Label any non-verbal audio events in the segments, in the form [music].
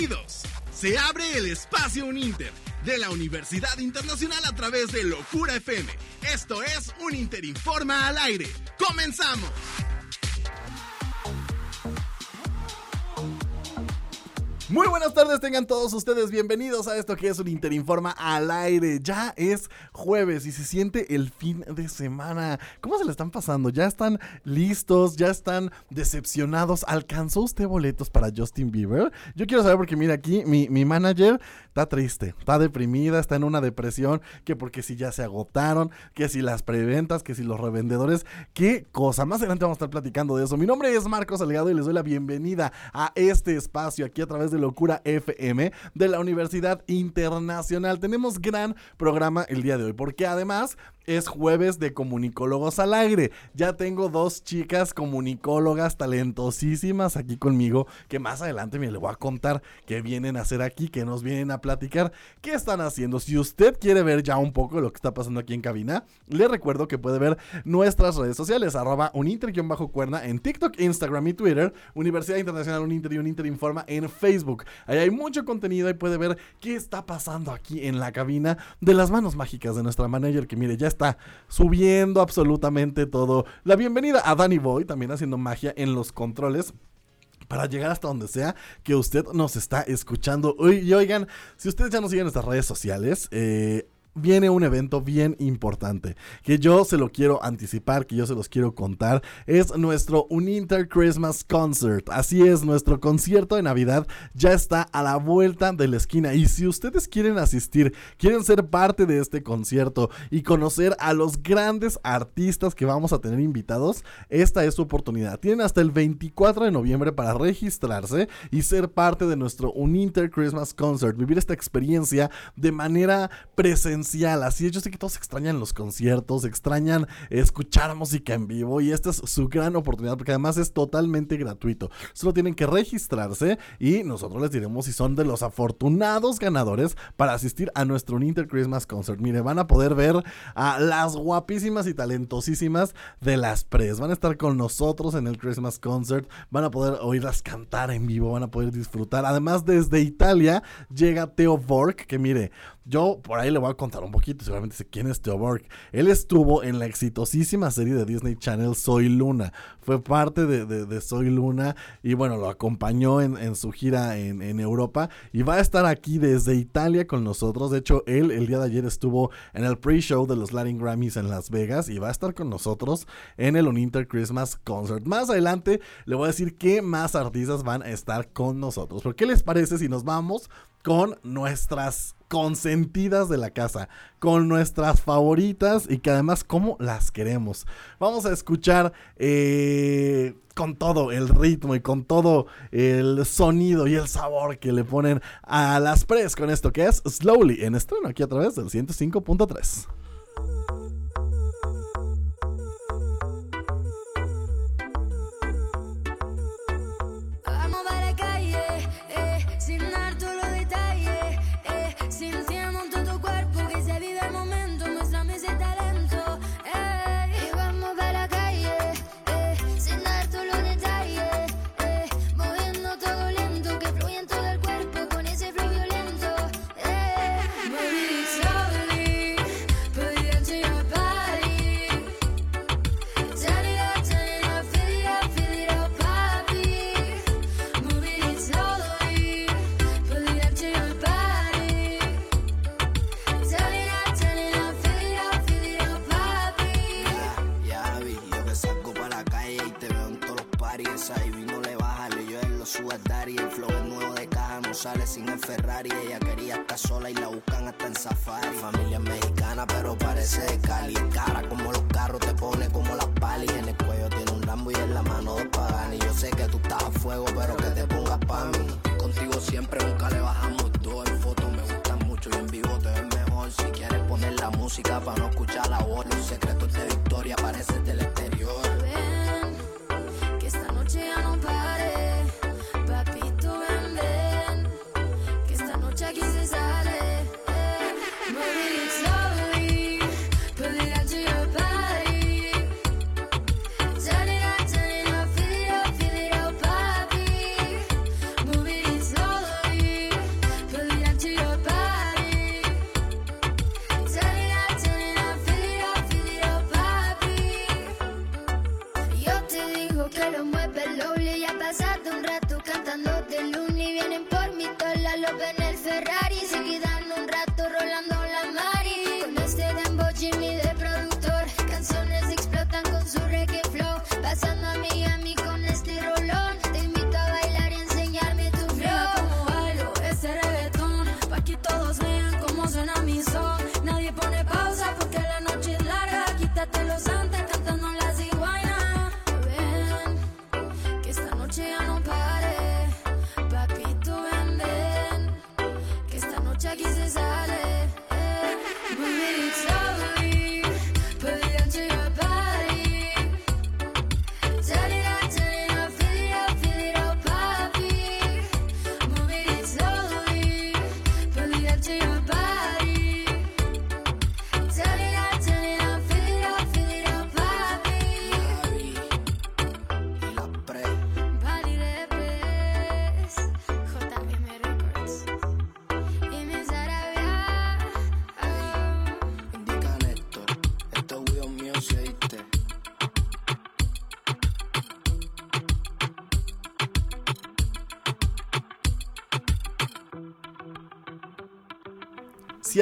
Bienvenidos. Se abre el espacio Uninter de la Universidad Internacional a través de Locura FM. Esto es un Interinforma al aire. ¡Comenzamos! Muy buenas tardes, tengan todos ustedes bienvenidos a esto que es un Interinforma al aire. Ya es jueves y se siente el fin de semana. ¿Cómo se le están pasando? ¿Ya están listos? ¿Ya están decepcionados? ¿Alcanzó usted boletos para Justin Bieber? Yo quiero saber porque mira aquí, mi, mi manager está triste, está deprimida, está en una depresión, que porque si ya se agotaron, que si las preventas, que si los revendedores, qué cosa. Más adelante vamos a estar platicando de eso. Mi nombre es Marcos Salgado y les doy la bienvenida a este espacio aquí a través de Locura FM de la Universidad Internacional. Tenemos gran programa el día de hoy, porque además es jueves de comunicólogos al aire. Ya tengo dos chicas comunicólogas talentosísimas aquí conmigo que más adelante me le voy a contar qué vienen a hacer aquí, que nos vienen a platicar, qué están haciendo. Si usted quiere ver ya un poco lo que está pasando aquí en cabina, le recuerdo que puede ver nuestras redes sociales, arroba uninter-cuerna en TikTok, Instagram y Twitter, Universidad Internacional Uninter y Uninter Informa en Facebook. Ahí hay mucho contenido y puede ver qué está pasando aquí en la cabina de las manos mágicas de nuestra manager que mire, ya está subiendo absolutamente todo. La bienvenida a Danny Boy, también haciendo magia en los controles para llegar hasta donde sea que usted nos está escuchando. Y oigan, si ustedes ya nos siguen en nuestras redes sociales, eh, viene un evento bien importante que yo se lo quiero anticipar, que yo se los quiero contar. Es nuestro Uninter Christmas Concert. Así es, nuestro concierto de Navidad ya está a la vuelta de la esquina. Y si ustedes quieren asistir, quieren ser parte de este concierto y conocer a los grandes artistas que vamos a tener invitados, esta es su oportunidad. Tienen hasta el 24 de noviembre para registrarse y ser parte de nuestro Uninter Christmas Concert. Vivir esta experiencia de manera presencial Así es, yo sé que todos extrañan los conciertos, extrañan escuchar música en vivo y esta es su gran oportunidad porque además es totalmente gratuito. Solo tienen que registrarse y nosotros les diremos si son de los afortunados ganadores para asistir a nuestro Inter Christmas Concert. Mire, van a poder ver a las guapísimas y talentosísimas de las Pres. Van a estar con nosotros en el Christmas Concert. Van a poder oírlas cantar en vivo, van a poder disfrutar. Además, desde Italia llega Theo Borg, que mire, yo por ahí le voy a contar un poquito, seguramente sé quién es Theo Borg. Él estuvo en la exitosísima serie de Disney Channel Soy Luna. Fue parte de, Soy Luna y bueno, lo acompañó en, su gira en, Europa y va a estar aquí desde Italia con nosotros. De hecho, él el día de ayer estuvo en el pre-show de los Latin Grammys en Las Vegas y va a estar con nosotros en el Uninter Christmas Concert. Más adelante le voy a decir qué más artistas van a estar con nosotros. Pero ¿qué les parece si nos vamos con nuestras consentidas de la casa, con nuestras favoritas y que además como las queremos. Vamos a escuchar eh, con todo el ritmo y con todo el sonido y el sabor que le ponen a las pres con esto que es Slowly en estreno aquí a través del 105.3.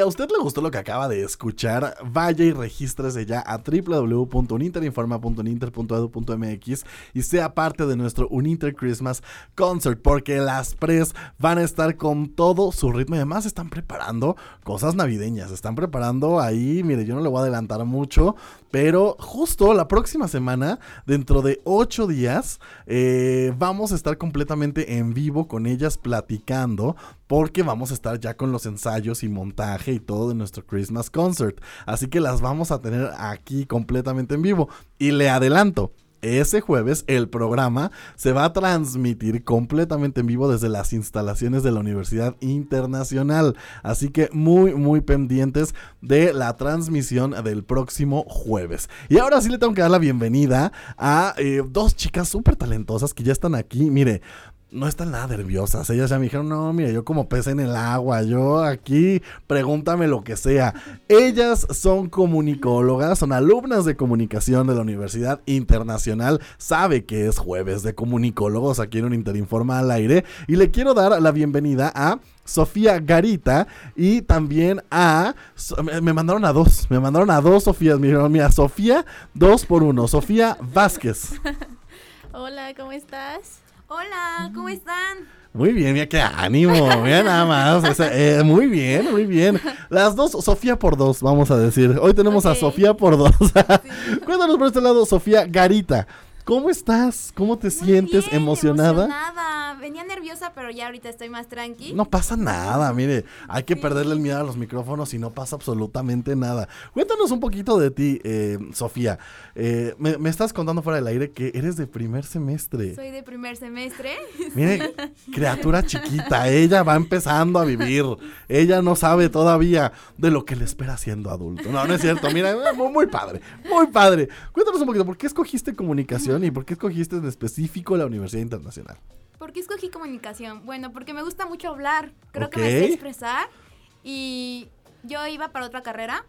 usted le gustó lo que acaba de escuchar, vaya y regístrese ya a www.uninterinforma.uninter.edu.mx y sea parte de nuestro Uninter Christmas Concert, porque las pres van a estar con todo su ritmo. Y además están preparando cosas navideñas, están preparando ahí, mire, yo no le voy a adelantar mucho, pero justo la próxima semana, dentro de ocho días, eh, vamos a estar completamente en vivo con ellas platicando porque vamos a estar ya con los ensayos y montaje y todo de nuestro Christmas Concert. Así que las vamos a tener aquí completamente en vivo. Y le adelanto, ese jueves el programa se va a transmitir completamente en vivo desde las instalaciones de la Universidad Internacional. Así que muy, muy pendientes de la transmisión del próximo jueves. Y ahora sí le tengo que dar la bienvenida a eh, dos chicas súper talentosas que ya están aquí. Mire, no están nada nerviosas. Ellas ya me dijeron, no, mira, yo como pez en el agua, yo aquí, pregúntame lo que sea. Ellas son comunicólogas, son alumnas de comunicación de la Universidad Internacional. Sabe que es jueves de comunicólogos aquí en un Interinforma al aire. Y le quiero dar la bienvenida a Sofía Garita y también a... Me mandaron a dos, me mandaron a dos Sofías. Mira, mira, Sofía, dos por uno. Sofía Vázquez. [laughs] Hola, ¿cómo estás? Hola, ¿cómo están? Muy bien, mira qué ánimo, mira nada más. Eh, muy bien, muy bien. Las dos, Sofía por dos, vamos a decir. Hoy tenemos a Sofía por dos. [laughs] Cuéntanos por este lado, Sofía Garita. ¿Cómo estás? ¿Cómo te sientes? ¿Emocionada? Emocionada. Venía nerviosa, pero ya ahorita estoy más tranqui. No pasa nada, mire. Hay que perderle el miedo a los micrófonos y no pasa absolutamente nada. Cuéntanos un poquito de ti, eh, Sofía. Eh, me, me, estás contando fuera del aire que eres de primer semestre. Soy de primer semestre. [laughs] Mire, criatura chiquita. Ella va empezando a vivir. Ella no sabe todavía de lo que le espera siendo adulto. No, no es cierto. Mira, muy, muy padre. Muy padre. Cuéntanos un poquito, ¿por qué escogiste comunicación? ¿Y por qué escogiste en específico la Universidad Internacional? ¿Por qué escogí comunicación? Bueno, porque me gusta mucho hablar. Creo que me sé expresar. Y yo iba para otra carrera.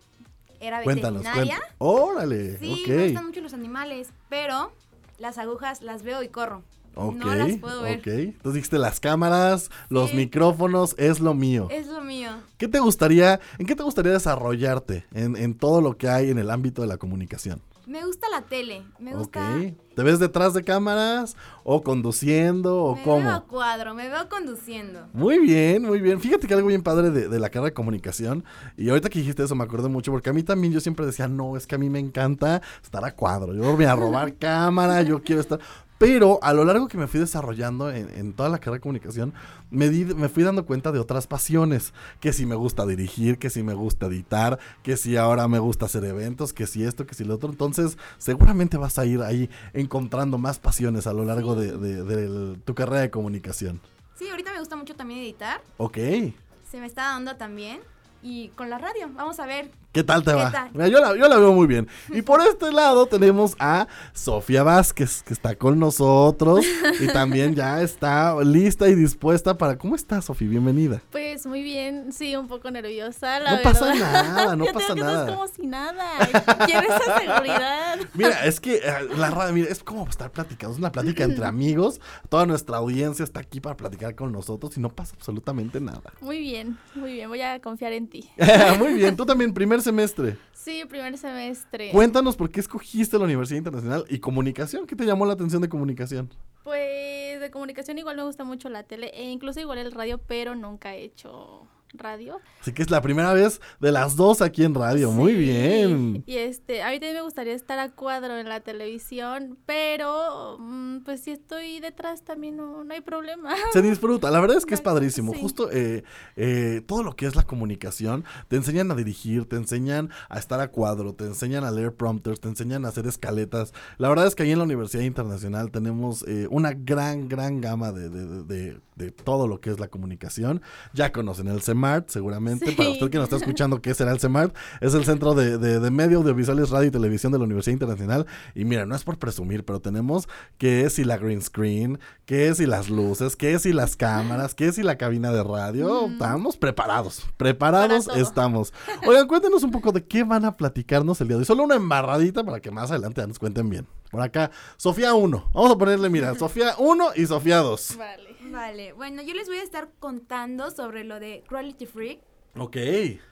Era veterinaria. Cuéntanos, Órale. Sí, me gustan mucho los animales. Pero las agujas las veo y corro. no las puedo ver. Ok. Entonces dijiste las cámaras, los micrófonos, es lo mío. Es lo mío. ¿Qué te gustaría, en qué te gustaría desarrollarte en, en todo lo que hay en el ámbito de la comunicación? Me gusta la tele, me gusta... ¿Te ves detrás de cámaras o conduciendo o me cómo? Me veo a cuadro, me veo conduciendo. Muy bien, muy bien. Fíjate que algo bien padre de, de, la carrera de comunicación, y ahorita que dijiste eso me acordé mucho, porque a mí también yo siempre decía, no, es que a mí me encanta estar a cuadro, yo voy a robar [laughs] cámara, yo quiero estar... Pero a lo largo que me fui desarrollando en, en toda la carrera de comunicación, me, di, me, fui dando cuenta de otras pasiones. Que si me gusta dirigir, que si me gusta editar, que si ahora me gusta hacer eventos, que si esto, que si lo otro. Entonces, seguramente vas a ir ahí encontrando más pasiones a lo largo de, de, de, tu carrera de comunicación. Sí, ahorita me gusta mucho también editar. Ok. Se me está dando también. Y con la radio, vamos a ver ¿Qué tal te ¿Qué va? tal? Mira, yo, la, yo la veo muy bien. Y por [laughs] este lado tenemos a Sofía Vázquez, que está con nosotros y también ya está lista y dispuesta para... ¿Cómo estás, Sofía? Bienvenida. Pues muy bien, sí, un poco nerviosa, la no verdad. pasa nada, no [laughs] Yo pasa tengo que nada. estar como si nada. Quiero esa seguridad. [laughs] Mira, es que eh, la radio, mira, es como estar platicando, es una plática entre amigos. Toda nuestra audiencia está aquí para platicar con nosotros y no pasa absolutamente nada. Muy bien, muy bien, voy a confiar en ti. muy bien, tú también, primer semestre. Sí, primer semestre. Cuéntanos por qué escogiste la Universidad Internacional y comunicación. ¿Qué te llamó la atención de comunicación? Pues de comunicación igual me gusta mucho la tele e incluso igual el radio, pero nunca he hecho radio. Así que es la primera vez de las dos aquí en radio. Sí. Muy bien. Y este, a mí también me gustaría estar a cuadro en la televisión, pero mm, pues si estoy detrás también no, no hay problema. [laughs] Se disfruta, la verdad es que es padrísimo. Sí. Justo eh, eh, todo lo que es la comunicación, te enseñan a dirigir, te enseñan a estar a cuadro, te enseñan a leer prompters, te enseñan a hacer escaletas. La verdad es que ahí en la Universidad Internacional tenemos eh, una gran, gran gama de, de, de, de, todo lo que es la comunicación. Ya conocen el CEMART, seguramente. Sí. Para usted que nos está escuchando, ¿qué será el CEMART? Es el Centro de, de Medio Audiovisuales, Radio y Televisión de la Universidad Internacional. Y mira, no es por presumir, pero tenemos que es y la green screen, que es y las luces, que es y las cámaras, que es y la cabina de radio. Mm. Estamos preparados, preparados estamos. Oigan, cuéntenos un poco de qué van a platicarnos el día de hoy. Solo una embarradita para que más adelante nos cuenten bien. Por acá, Sofía 1. Vamos a ponerle, mira, Sofía 1 y Sofía 2. Vale. Vale, bueno, yo les voy a estar contando sobre lo de Quality Freak. Ok.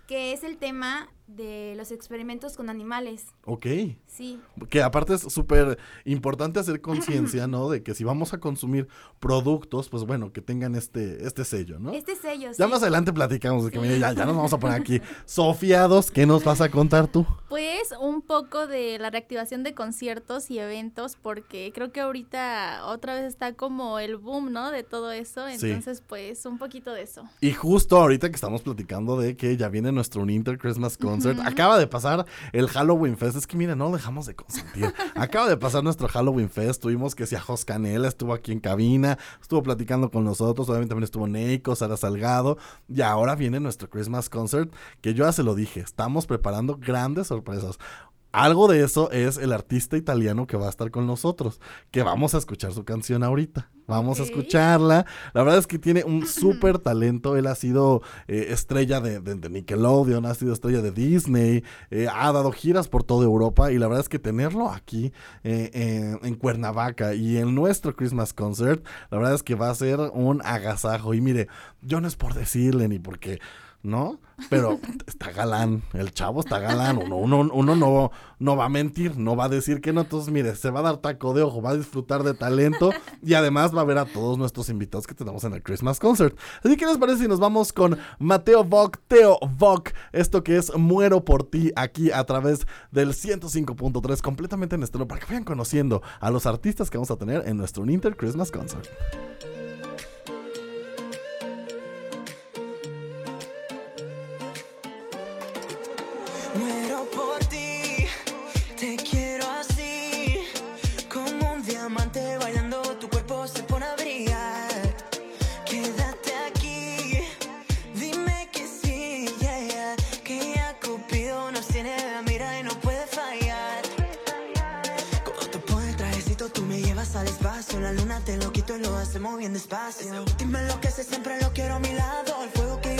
Que es el tema de los experimentos con animales. Ok. Sí. Que aparte es súper importante hacer conciencia, ¿no? De que si vamos a consumir productos, pues bueno, que tengan este, este sello, ¿no? Este sello, sí. Ya más adelante platicamos de que, mire, ya, ya nos vamos a poner aquí [laughs] sofiados. ¿Qué nos vas a contar tú? Pues un poco de la reactivación de conciertos y eventos, porque creo que ahorita otra vez está como el boom, ¿no? De todo eso. Entonces, pues un poquito de eso. Y justo ahorita que estamos platicando de que ya viene nuestro Inter Christmas Concert, acaba de pasar el Halloween Fest. Es que, mire, no dejamos de consentir. acaba de pasar nuestro Halloween Fest. Tuvimos que si a Jos Canela estuvo aquí en cabina, estuvo platicando con nosotros. Obviamente también estuvo Neiko, Sara Salgado. Y ahora viene nuestro Christmas Concert, que yo ya se lo dije, estamos preparando grandes sorpresas. Algo de eso es el artista italiano que va a estar con nosotros, que vamos a escuchar su canción ahorita. Vamos a escucharla. La verdad es que tiene un súper talento. Él ha sido eh, estrella de, Nickelodeon, ha sido estrella de Disney, eh, ha dado giras por toda Europa y la verdad es que tenerlo aquí eh, en Cuernavaca y en nuestro Christmas Concert, la verdad es que va a ser un agasajo. Y mire, yo no es por decirle ni porque ¿no? Pero está galán, el chavo está galán, uno, uno, uno no, no va a mentir, no va a decir que no, entonces mire, se va a dar taco de ojo, va a disfrutar de talento y además va a ver a todos nuestros invitados que tenemos en el Christmas Concert. Así que les parece si nos vamos con Mateo Vogue, Teo Vogue, esto que es Muero por ti aquí a través del 105.3 completamente en estilo para que vayan conociendo a los artistas que vamos a tener en nuestro Inter Christmas Concert. Bien despacio. Dime lo que sé, siempre lo quiero a mi lado. El fuego que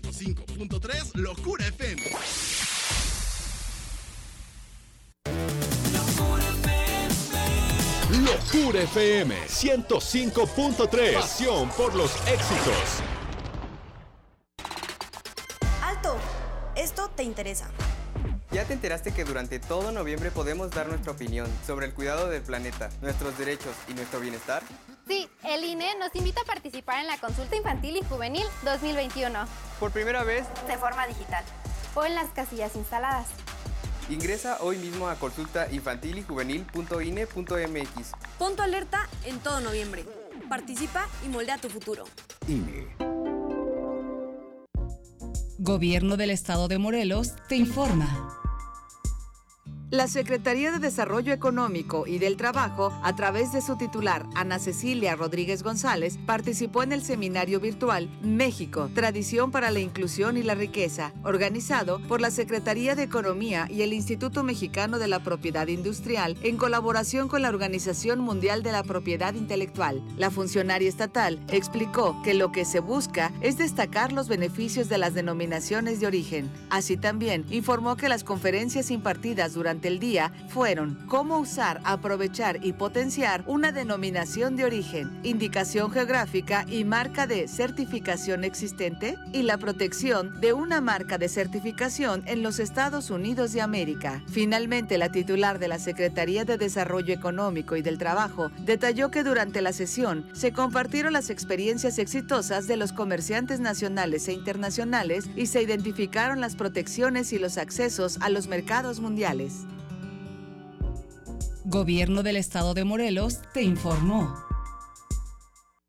105.3 Locura FM. Locura FM 105.3. Pasión por los éxitos. Alto, esto te interesa. ¿Ya te enteraste que durante todo noviembre podemos dar nuestra opinión sobre el cuidado del planeta, nuestros derechos y nuestro bienestar? Sí, el INE nos invita a participar en la consulta infantil y juvenil 2021. Por primera vez, de forma digital. O en las casillas instaladas. Ingresa hoy mismo a consultainfantilyjuvenil.ine.mx. Punto alerta en todo noviembre. Participa y moldea tu futuro. INE. Gobierno del Estado de Morelos te informa. La Secretaría de Desarrollo Económico y del Trabajo, a través de su titular, Ana Cecilia Rodríguez González, participó en el seminario virtual México, Tradición para la Inclusión y la Riqueza, organizado por la Secretaría de Economía y el Instituto Mexicano de la Propiedad Industrial, en colaboración con la Organización Mundial de la Propiedad Intelectual. La funcionaria estatal explicó que lo que se busca es destacar los beneficios de las denominaciones de origen. Así también informó que las conferencias impartidas durante el día fueron cómo usar, aprovechar y potenciar una denominación de origen, indicación geográfica y marca de certificación existente y la protección de una marca de certificación en los Estados Unidos de América. Finalmente, la titular de la Secretaría de Desarrollo Económico y del Trabajo detalló que durante la sesión se compartieron las experiencias exitosas de los comerciantes nacionales e internacionales y se identificaron las protecciones y los accesos a los mercados mundiales. Gobierno del Estado de Morelos te informó.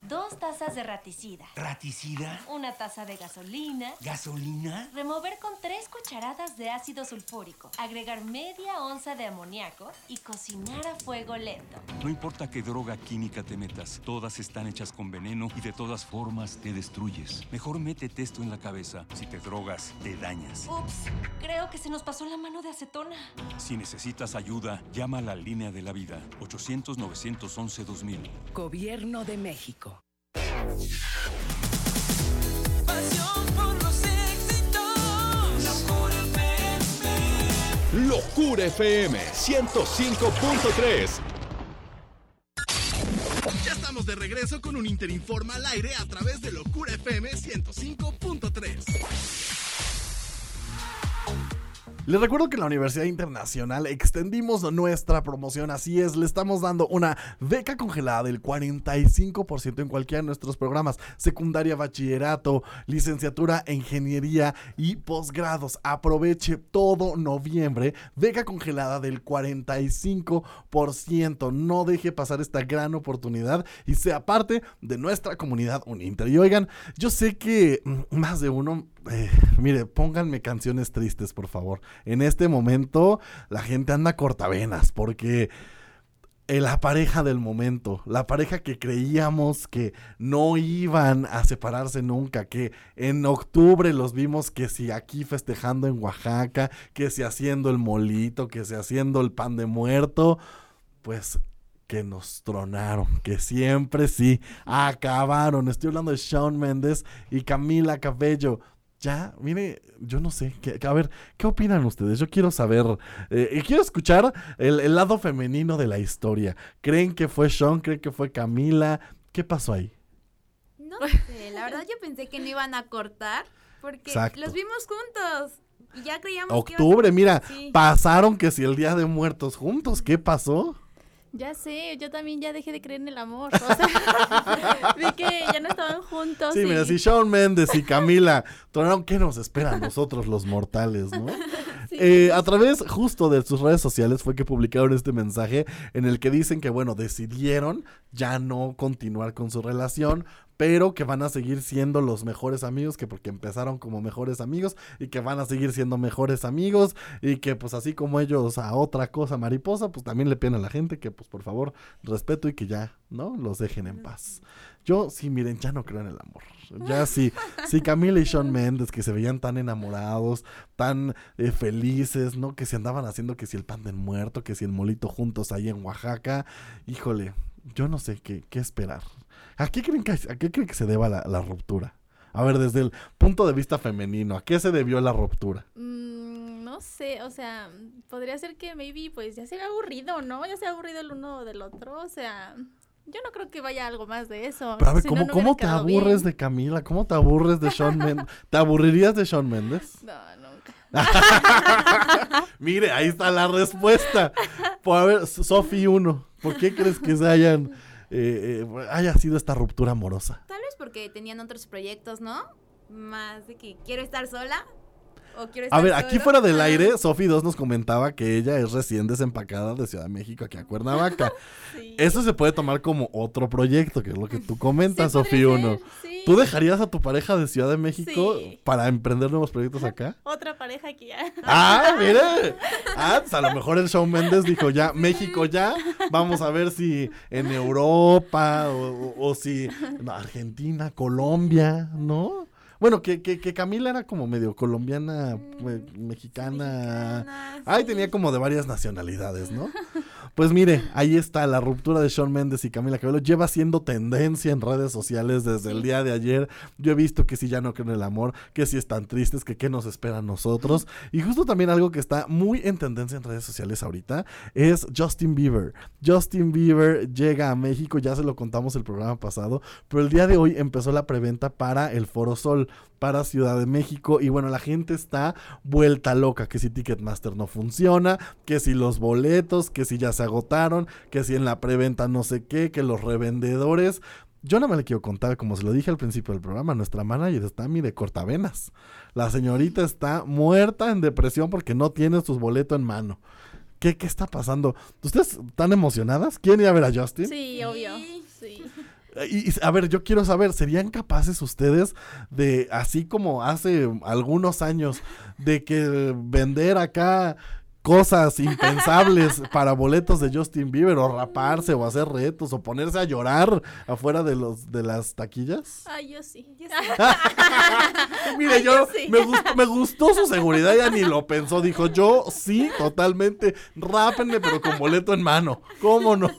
Dos tazas de raticida. ¿Raticida? Una taza de gasolina. ¿Gasolina? Remover con tres cucharadas de ácido sulfúrico. Agregar media onza de amoníaco y cocinar a fuego lento. No importa qué droga química te metas, todas están hechas con veneno y de todas formas te destruyes. Mejor métete esto en la cabeza. Si te drogas, te dañas. Ups, creo que se nos pasó la mano de acetona. Si necesitas ayuda, llama a la línea de la vida. 800-911-2000. Gobierno de México. Pasión por los éxitos. Locura FM. Locura FM 105.3. Ya estamos de regreso con un Interinforma al aire a través de Locura FM 105.3. Les recuerdo que en la Universidad Internacional extendimos nuestra promoción, así es, le estamos dando una beca congelada del 45% en cualquiera de nuestros programas, secundaria, bachillerato, licenciatura, ingeniería y posgrados. Aproveche todo noviembre, beca congelada del 45%. No deje pasar esta gran oportunidad y sea parte de nuestra comunidad Uninter. Y oigan, yo sé que mm, más de uno eh, mire, pónganme canciones tristes, por favor. En este momento la gente anda cortavenas porque la pareja del momento, la pareja que creíamos que no iban a separarse nunca, que en octubre los vimos que si aquí festejando en Oaxaca, que si haciendo el molito, que si haciendo el pan de muerto, pues que nos tronaron, que siempre sí, acabaron. Estoy hablando de Shawn Mendes y Camila Cabello ya, mire, yo no sé, que, a ver, ¿qué opinan ustedes? Yo quiero saber, eh, quiero escuchar el, lado femenino de la historia. ¿Creen que fue Sean? ¿Creen que fue Camila? ¿Qué pasó ahí? No [laughs] sé, la verdad yo pensé que no iban a cortar porque los vimos juntos. Y ya creíamos Octubre, que mira, pasaron que si el Día de Muertos juntos, ¿qué pasó? Ya sé, yo también ya dejé de creer en el amor. O sea, [laughs] vi que ya no estaban juntos. Sí, mira, si Shawn Mendes y Camila tronaron, ¿qué nos espera a nosotros los mortales, no? [laughs] Eh, a través justo de sus redes sociales fue que publicaron este mensaje en el que dicen que, bueno, decidieron ya no continuar con su relación pero que van a seguir siendo los mejores amigos, que porque empezaron como mejores amigos y que van a seguir siendo mejores amigos y que pues así como ellos a otra cosa mariposa, pues también le piden a la gente que pues por favor respeto y que ya, ¿no? Los dejen en paz. Yo sí, miren, ya no creo en el amor. Ya sí, sí, Camila y Sean [laughs] Mendes que se veían tan enamorados, tan eh, felices, ¿no? Que se andaban haciendo que si el pan del muerto, que si el molito juntos ahí en Oaxaca. Híjole, yo no sé qué, qué esperar. ¿A qué creen que, a qué creen que se deba la, ruptura? A ver, desde el punto de vista femenino, ¿a qué se debió la ruptura? Mm, no sé, o sea, podría ser que maybe pues ya se ha aburrido, ¿no? Ya se ha aburrido el uno del otro, o sea, yo no creo que vaya algo más de eso. Pero a ver, ¿cómo, ¿cómo te aburres de Camila? ¿Cómo te aburres de Sean Mendes? [laughs] ¿Te aburrirías de Sean Mendes? [laughs] No, nunca. [laughs] Mire, ahí está la respuesta. Pues a ver, Sofi 1, ¿por qué crees que se hayan eh, eh, haya sido esta ruptura amorosa. Tal vez porque tenían otros proyectos, ¿no? Más de que quiero estar sola. O quiero estar A ver, aquí solo. fuera del Ah. aire, Sofi 2 nos comentaba que ella es recién desempacada de Ciudad de México aquí a Cuernavaca. [laughs] Eso se puede tomar como otro proyecto, que es lo que tú comentas, Sofi 1. ¿Tú dejarías a tu pareja de Ciudad de México Sí. para emprender nuevos proyectos acá? [laughs] Otra pareja que ya. Ah, [laughs] mire. Ah, pues a lo mejor el Shawn Mendes dijo ya, México ya. Vamos a ver si en Europa o, o- o si Argentina, Colombia, ¿no? Bueno, que, que, que Camila era como medio colombiana, me- mexicana. Ay, tenía como de varias nacionalidades, ¿no? Pues mire, ahí está la ruptura de Shawn Mendes y Camila Cabello. Lleva siendo tendencia en redes sociales desde el día de ayer. Yo he visto que si ya no creen en el amor, que si están tristes, que qué nos espera a nosotros. Y justo también algo que está muy en tendencia en redes sociales ahorita es Justin Bieber. Justin Bieber llega a México, ya se lo contamos el programa pasado, pero el día de hoy empezó la preventa para el Foro Sol para Ciudad de México y bueno, la gente está vuelta loca, que si Ticketmaster no funciona, que si los boletos, que si ya se agotaron, que si en la preventa no sé qué, que los revendedores. Yo no me le quiero contar, como se lo dije al principio del programa, nuestra manager está, mire, cortavenas. La señorita está muerta en depresión porque no tiene sus boletos en mano. ¿Qué, ¿Qué está pasando? ¿Ustedes están emocionadas? ¿Quieren ir a ver a Justin? Sí, obvio. Sí. Y, y, a ver, yo quiero saber, ¿serían capaces ustedes de, así como hace algunos años, de que vender acá cosas impensables [laughs] para boletos de Justin Bieber o raparse o hacer retos o ponerse a llorar afuera de los de las taquillas? Ay, yo sí. [laughs] [laughs] Mire, Ay, yo yo sí. me, gustó, me gustó su seguridad, ya ni lo pensó, dijo, yo sí, totalmente, rápenme, pero con boleto en mano, ¿cómo no?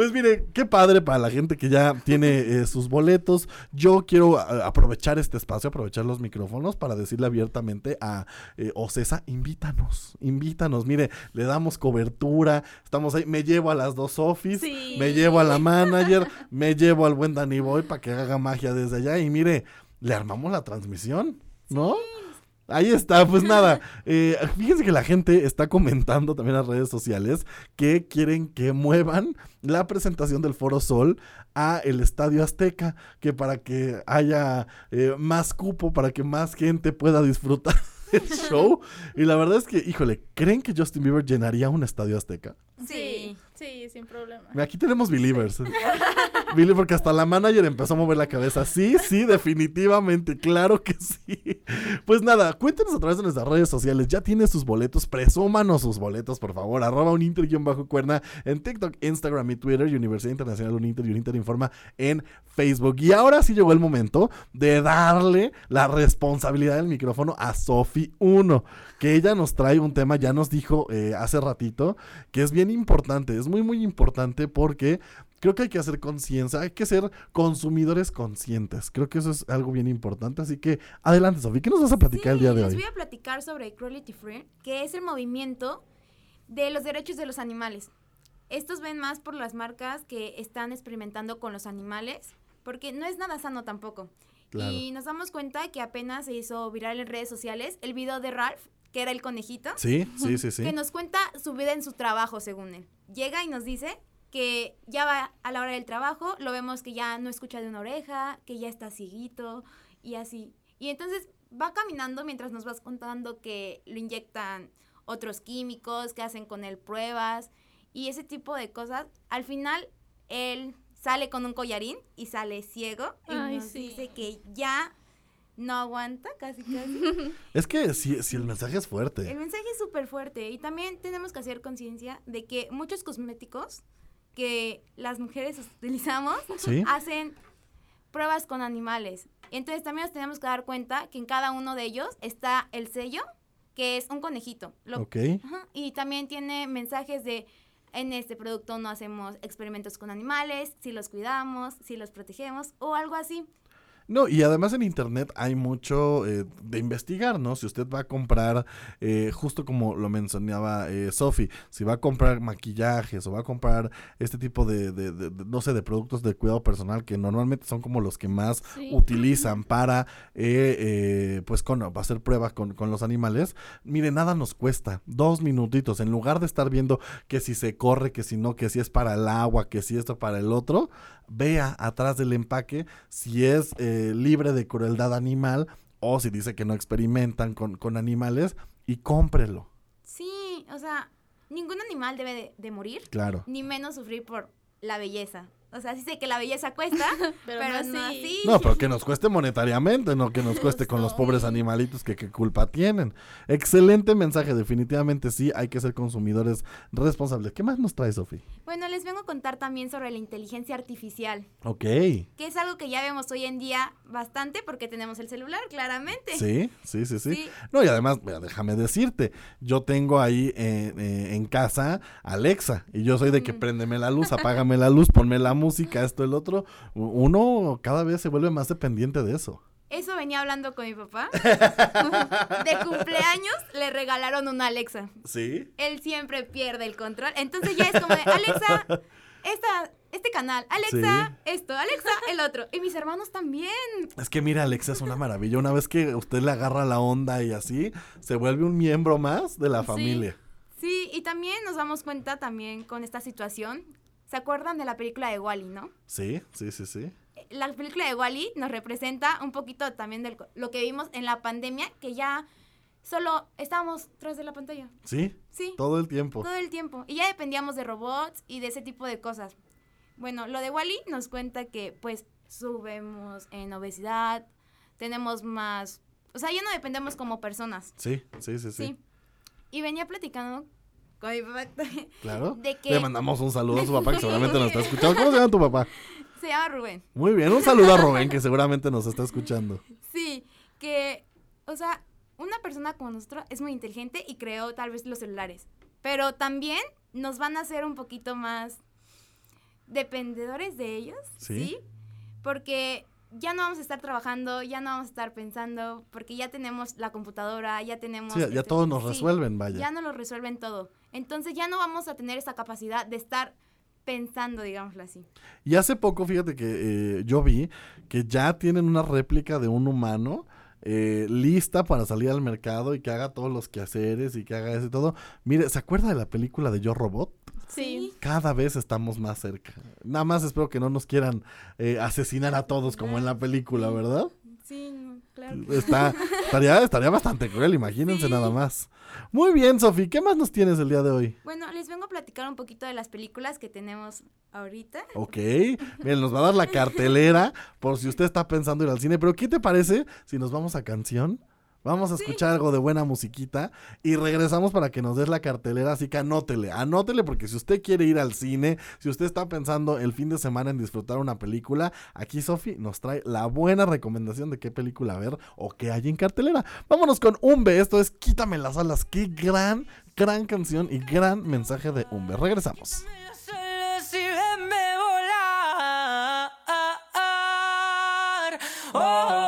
Pues mire, qué padre para la gente que ya tiene eh, sus boletos. Yo quiero a- aprovechar este espacio, aprovechar los micrófonos para decirle abiertamente a eh, Ocesa, invítanos, invítanos. Mire, le damos cobertura, estamos ahí, me llevo a las dos office, Sí. me llevo a la manager, me llevo al buen Danny Boy para que haga magia desde allá y mire, le armamos la transmisión, ¿no? Ahí está, pues nada. eh, fíjense que la gente está comentando también en las redes sociales que quieren que muevan la presentación del Foro Sol a el Estadio Azteca, que para que haya eh, más cupo, para que más gente pueda disfrutar [laughs] el show. Y la verdad es que, híjole, ¿creen que Justin Bieber llenaría un Estadio Azteca? Sí, sí, sin problema. Aquí tenemos believers. [laughs] Billy, porque hasta la manager empezó a mover la cabeza. Sí, sí, [laughs] definitivamente, claro que sí. Pues nada, cuéntenos a través de nuestras redes sociales. Ya tiene sus boletos, presúmanos sus boletos, por favor. Arroba un Inter bajo cuerna en TikTok, Instagram y Twitter, Universidad Internacional Uninter y Uninter Informa en Facebook. Y ahora sí llegó el momento de darle la responsabilidad del micrófono a Sofi 1, que ella nos trae un tema, ya nos dijo eh, hace ratito, que es bien importante, es muy, muy importante porque creo que hay que hacer conciencia, hay que ser consumidores conscientes. Creo que eso es algo bien importante. Así que adelante, Sofi, ¿qué nos vas a platicar el día de Les hoy? voy a platicar sobre Cruelty Free, que es el movimiento de los derechos de los animales. Estos ven más por las marcas que están experimentando con los animales, porque no es nada sano tampoco. Claro. Y nos damos cuenta que apenas se hizo viral en redes sociales el video de Ralph, que era el conejito. Sí, [laughs] sí, sí, sí. Que nos cuenta su vida en su trabajo, según él. Llega y nos dice que ya va a la hora del trabajo, lo vemos que ya no escucha de una oreja, que ya está cieguito y así. Y entonces va caminando mientras nos vas contando que lo inyectan otros químicos, que hacen con él pruebas y ese tipo de cosas. Al final, él sale con un collarín y sale ciego y Ay, nos sí. dice que ya no aguanta, casi casi. [laughs] Es que si, si el mensaje es fuerte. El mensaje es súper fuerte y también tenemos que hacer conciencia de que muchos cosméticos que las mujeres utilizamos [laughs] Sí. hacen pruebas con animales. Entonces también nos tenemos que dar cuenta que en cada uno de ellos está el sello, que es un conejito. Lo- Ok. Ajá, Y también tiene mensajes de, en este producto no hacemos experimentos con animales, si los cuidamos, si los protegemos o algo así. No, y además en internet hay mucho eh, de investigar, ¿no? Si usted va a comprar, eh, justo como lo mencionaba eh, Sofi, si va a comprar maquillajes o va a comprar este tipo de, de- de- de, no sé, de productos de cuidado personal que normalmente son como los que más Sí. utilizan para, eh, eh, pues, con, para hacer pruebas con, con los animales, mire, nada nos cuesta, dos minutitos, en lugar de estar viendo que si se corre, que si no, que si es para el agua, que si esto para el otro, vea atrás del empaque si es eh, libre de crueldad animal o si dice que no experimentan con, con animales y cómprelo. Sí, o sea, ningún animal debe de, de morir. Claro. Ni menos sufrir por la belleza. O sea, sí sé que la belleza cuesta, [laughs] pero, Pero no, no así. así. No, pero que nos cueste monetariamente, no que nos [laughs] cueste con los pobres animalitos que qué culpa tienen. Excelente mensaje, definitivamente sí, hay que ser consumidores responsables. ¿Qué más nos trae, Sofi? Bueno, les vengo a contar también sobre la inteligencia artificial, Ok. que es algo que ya vemos hoy en día bastante porque tenemos el celular, claramente. Sí, sí, sí, sí. Sí. No, y además, mira, déjame decirte, yo tengo ahí eh, eh, en casa Alexa, y yo soy de que préndeme la luz, apágame la luz, ponme la música, esto, el otro. Uno cada vez se vuelve más dependiente de eso. Eso venía hablando con mi papá. [laughs] De cumpleaños le regalaron una Alexa. ¿Sí? Él siempre pierde el control. Entonces ya es como de, Alexa, [laughs] esta, este canal, Alexa, esto, Alexa, el otro. Y mis hermanos también. Es que mira, Alexa es una maravilla. Una vez que usted le agarra la onda y así, se vuelve un miembro más de la familia. Sí, y también nos damos cuenta también con esta situación. ¿Se acuerdan de la película de Wally, no? Sí, sí, sí, sí. La película de Wally nos representa un poquito también de lo que vimos en la pandemia, que ya solo estábamos tras de la pantalla. Sí, Sí. todo el tiempo. Todo el tiempo. Y ya dependíamos de robots y de ese tipo de cosas. Bueno, lo de Wally nos cuenta que pues subimos en obesidad, tenemos más... O sea, ya no dependemos como personas. Sí, sí, sí, sí. Sí. Y venía platicando con mi papá. [laughs] Claro. De que... Le mandamos un saludo a su papá que seguramente nos está [laughs] escuchando. ¿Cómo se llama tu papá? Se llama Rubén. Muy bien, un saludo a [laughs] Rubén que seguramente nos está escuchando. Sí, que, o sea, una persona como nosotros es muy inteligente y creó tal vez los celulares, pero también nos van a hacer un poquito más dependedores de ellos, Sí. ¿sí? Porque ya no vamos a estar trabajando, ya no vamos a estar pensando, porque ya tenemos la computadora, ya tenemos... Sí, ya este, todo nos sí, resuelven, vaya. Ya nos lo resuelven todo. Entonces ya no vamos a tener esa capacidad de estar pensando, digámoslo así. Y hace poco, fíjate que eh, yo vi que ya tienen una réplica de un humano eh, lista para salir al mercado y que haga todos los quehaceres y que haga eso y todo. Mire, ¿se acuerda de la película de Yo Robot? Sí. Cada vez estamos más cerca. Nada más espero que no nos quieran eh, asesinar a todos como en la película, ¿verdad? Sí, claro. Está, estaría, estaría bastante cruel, imagínense nada más. Muy bien, Sofi, ¿qué más nos tienes el día de hoy? Bueno, les vengo a platicar un poquito de las películas que tenemos ahorita. Ok, bien, nos va a dar la cartelera por si usted está pensando ir al cine, pero ¿qué te parece si nos vamos a canción? Vamos a escuchar algo de buena musiquita y regresamos para que nos des la cartelera, así que anótele, anótele porque si usted quiere ir al cine, si usted está pensando el fin de semana en disfrutar una película, aquí Sofi nos trae la buena recomendación de qué película ver o qué hay en cartelera. Vámonos con Umbe, esto es Quítame las alas, qué gran, gran canción y gran mensaje de Umbe. Regresamos. Si venme volar. Oh,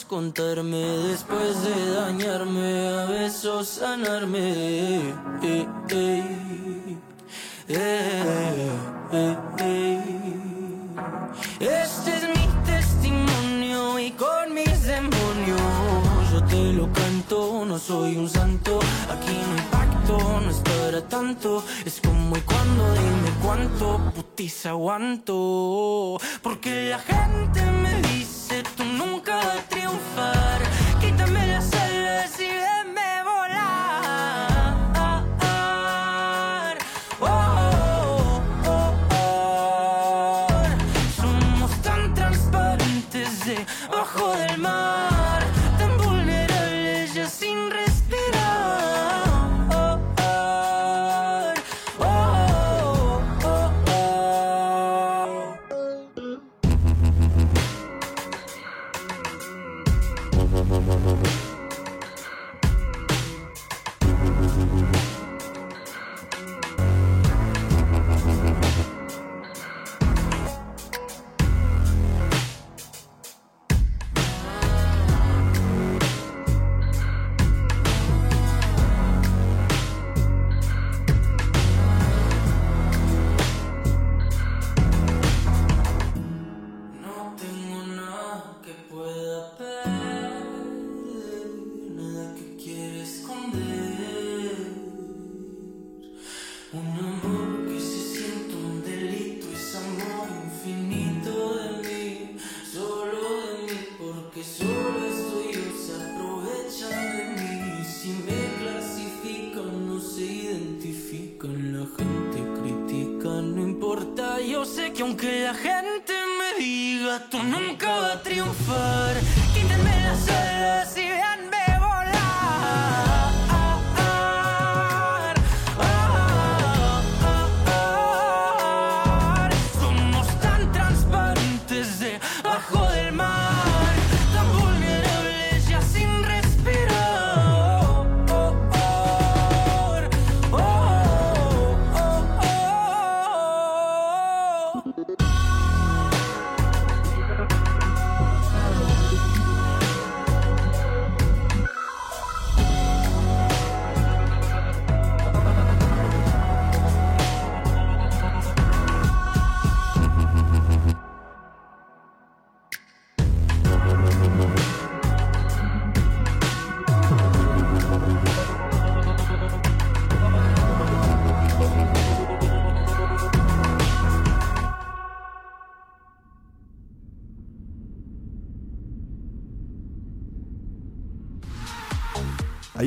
contarme después de dañarme, a besos sanarme. Este es mi testimonio y con mis demonios yo te lo canto, no soy un santo, aquí no hay pacto, no es para tanto, es como y cuando, dime cuánto putiza aguanto, porque la gente me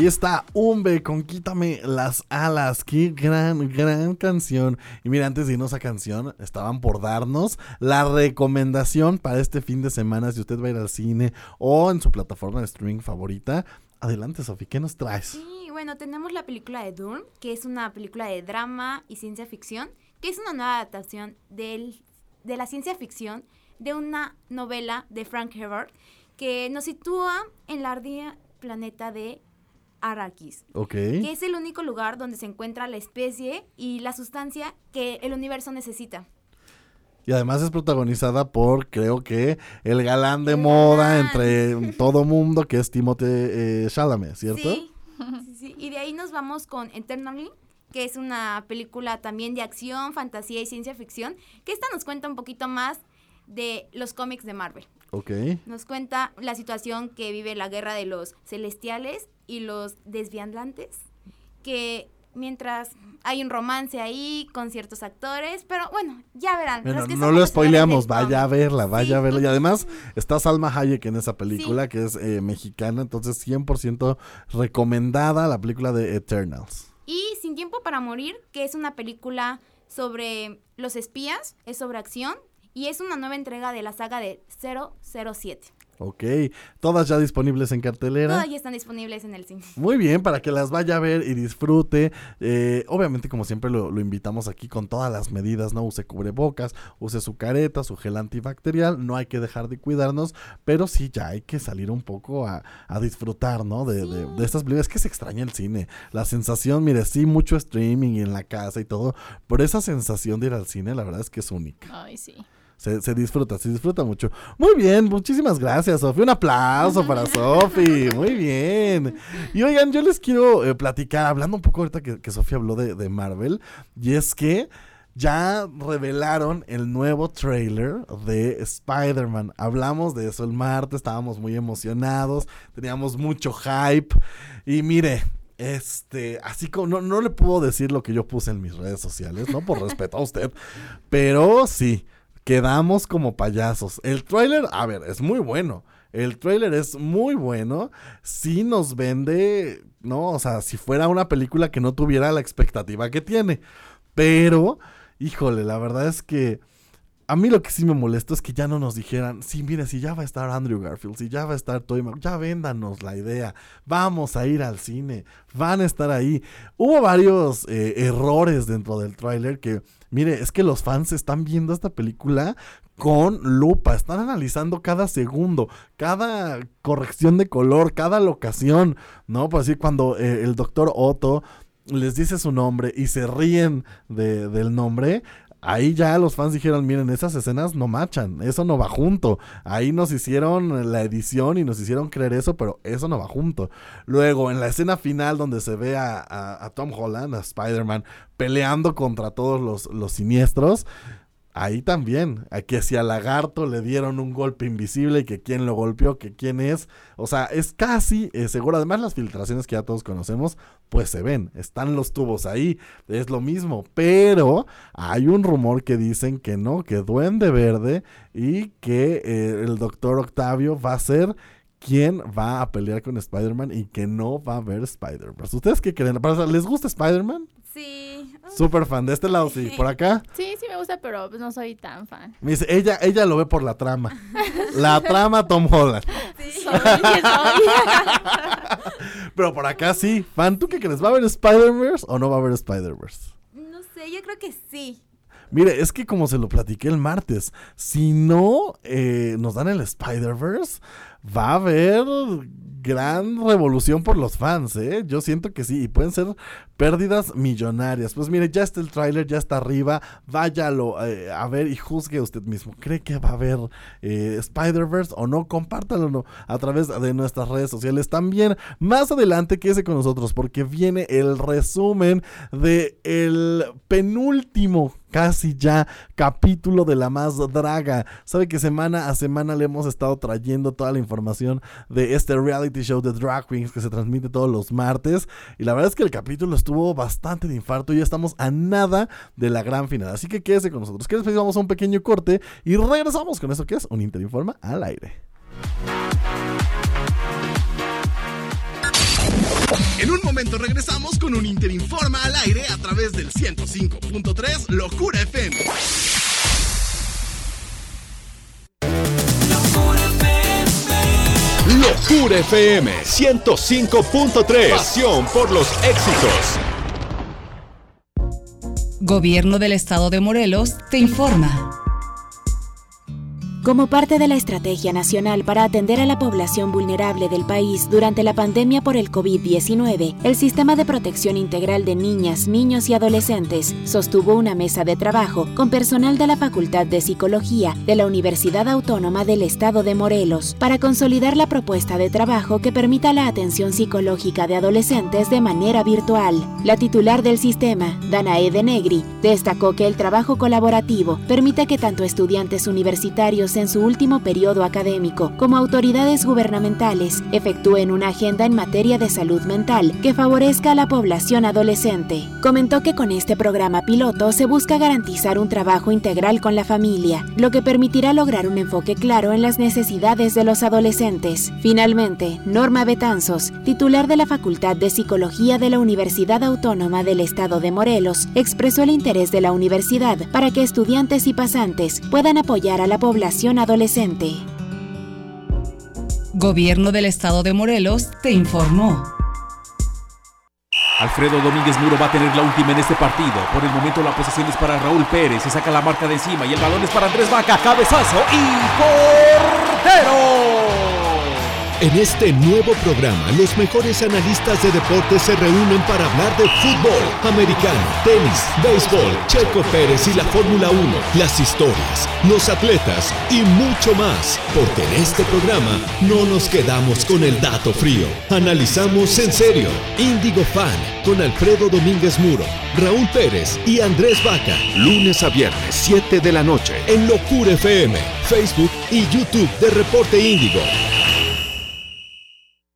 Está Umbe con Quítame las alas. Qué gran, gran canción. Y mira, antes de irnos a canción, estaban por darnos la recomendación para este fin de semana. Si usted va a ir al cine o en su plataforma de streaming favorita. Adelante, Sofi, ¿qué nos traes? Sí, bueno, tenemos la película de Dune, que es una película de drama y ciencia ficción, que es una nueva adaptación del, de la ciencia ficción de una novela de Frank Herbert, que nos sitúa en la ardilla planeta de Arrakis. Que es el único lugar donde se encuentra la especie y la sustancia que el universo necesita. Y además es protagonizada por, creo que, el galán de moda entre [laughs] todo mundo, que es Timothée eh, Chalamet, ¿cierto? Sí, sí, sí. Y de ahí nos vamos con Eternally, que es una película también de acción, fantasía y ciencia ficción, que esta nos cuenta un poquito más de los cómics de Marvel. Nos cuenta la situación que vive la guerra de los celestiales y los desviandantes, que mientras hay un romance ahí con ciertos actores, pero bueno, ya verán. Bueno, los que no lo spoileamos, vaya a verla, vaya Sí. a verla. Y además [laughs] está Salma Hayek en esa película, que es eh, mexicana, entonces 100% recomendada la película de Eternals. Y Sin tiempo para morir, que es una película sobre los espías, es sobre acción y es una nueva entrega de la saga de 007. Ok, todas ya disponibles en cartelera. Todas ya están disponibles en el cine. Muy bien, para que las vaya a ver y disfrute. Eh, obviamente, como siempre, lo, lo invitamos aquí con todas las medidas, ¿no? Use cubrebocas, use su careta, su gel antibacterial. No hay que dejar de cuidarnos, pero sí ya hay que salir un poco a, a disfrutar, ¿no? De, de- de estas películas. Es que se extraña el cine. La sensación, mire, sí, mucho streaming y en la casa y todo, pero esa sensación de ir al cine, la verdad es que es única. Ay, sí. Se, se disfruta, se disfruta mucho. Muy bien, muchísimas gracias, Sofi. Un aplauso para [laughs] Sofi. Muy bien. Y oigan, yo les quiero eh, platicar, hablando un poco ahorita que, que Sofi habló de, de Marvel, y es que ya revelaron el nuevo trailer de Spider-Man. Hablamos de eso el martes, estábamos muy emocionados, teníamos mucho hype. Y mire, este, así como no, no le puedo decir lo que yo puse en mis redes sociales, ¿no? Por respeto a usted. [laughs] Pero sí, quedamos como payasos. El tráiler, a ver, es muy bueno. El tráiler es muy bueno. Sí nos vende, ¿no? O sea, si fuera una película que no tuviera la expectativa que tiene. Pero, híjole, la verdad es que a mí lo que sí me molestó es que ya no nos dijeran, sí, mire, si ya va a estar Andrew Garfield, si ya va a estar Tobey Maguire, ya véndanos la idea, vamos a ir al cine, van a estar ahí. Hubo varios eh, errores dentro del tráiler que, mire, es que los fans están viendo esta película con lupa, están analizando cada segundo, cada corrección de color, cada locación, ¿no? Pues así cuando eh, el doctor Otto les dice su nombre y se ríen de- del nombre, Ahí ya los fans dijeron, miren, esas escenas no machan, eso no va junto. Ahí nos hicieron la edición y nos hicieron creer eso, pero eso no va junto. Luego, en la escena final donde se ve a, a- a Tom Holland, a Spider-Man, peleando contra todos los, los siniestros, ahí también, a que si al lagarto le dieron un golpe invisible y que quién lo golpeó, que quién es. O sea, es casi eh, seguro. Además, las filtraciones que ya todos conocemos, pues se ven. Están los tubos ahí. Es lo mismo. Pero hay un rumor que dicen que no, que Duende Verde y que eh, el doctor Octavio va a ser quien va a pelear con Spider-Man y que no va a haber Spider-Man. ¿Ustedes qué creen? ¿Les gusta Spider-Man? Sí. Súper fan. De este lado sí. ¿Por acá? Sí, sí me gusta, pero pues, no soy tan fan. Me dice, ella, ella lo ve por la trama. La trama Tom Holland. Sí, soy, soy. [laughs] Pero por acá sí. Fan, ¿tú qué crees? ¿Va a haber Spider-Verse o no va a haber Spider-Verse? No sé, yo creo que sí. Mire, es que como se lo platiqué el martes, si no eh, nos dan el Spider-Verse, va a haber gran revolución por los fans, ¿eh? Yo siento que sí, y pueden ser pérdidas millonarias. Pues mire, ya está el tráiler, ya está arriba, váyalo eh, a ver y juzgue usted mismo. ¿Cree que va a haber eh, Spider-Verse o no? Compártalo ¿no? a través de nuestras redes sociales. También más adelante quédese con nosotros porque viene el resumen de el penúltimo casi ya capítulo de la más draga. Sabe que semana a semana le hemos estado trayendo toda la información de este reality show de Drag Queens que se transmite todos los martes. Y la verdad es que el capítulo estuvo bastante de infarto y ya estamos a nada de la gran final. Así que quédese con nosotros. Que después vamos a un pequeño corte y regresamos con eso que es un Interinforma al aire. En un momento regresamos con un Interinforma al aire a través del 105.3 Locura FM. Locura FM 105.3. Pasión por los éxitos. Gobierno del Estado de Morelos te informa. Como parte de la Estrategia Nacional para atender a la población vulnerable del país durante la pandemia por el COVID-19, el Sistema de Protección Integral de Niñas, Niños y Adolescentes sostuvo una mesa de trabajo con personal de la Facultad de Psicología de la Universidad Autónoma del Estado de Morelos para consolidar la propuesta de trabajo que permita la atención psicológica de adolescentes de manera virtual. La titular del sistema, Danae de Negri, destacó que el trabajo colaborativo permite que tanto estudiantes universitarios en su último periodo académico, como autoridades gubernamentales, efectúen una agenda en materia de salud mental que favorezca a la población adolescente. Comentó que con este programa piloto se busca garantizar un trabajo integral con la familia, lo que permitirá lograr un enfoque claro en las necesidades de los adolescentes. Finalmente, Norma Betanzos, titular de la Facultad de Psicología de la Universidad Autónoma del Estado de Morelos, expresó el interés de la universidad para que estudiantes y pasantes puedan apoyar a la población adolescente. Gobierno del Estado de Morelos te informó. Alfredo Domínguez Muro va a tener la última en este partido. Por el momento la posesión es para Raúl Pérez. Se saca la marca de encima y el balón es para Andrés Vaca. Cabezazo y portero. En este nuevo programa, los mejores analistas de deportes se reúnen para hablar de fútbol, americano, tenis, béisbol, Checo Pérez y la Fórmula 1, las historias, los atletas y mucho más. Porque en este programa no nos quedamos con el dato frío. Analizamos en serio. Índigo Fan con Alfredo Domínguez Muro, Raúl Pérez y Andrés Vaca. Lunes a viernes, 7 de la noche, en Locura FM, Facebook y YouTube de Reporte Índigo.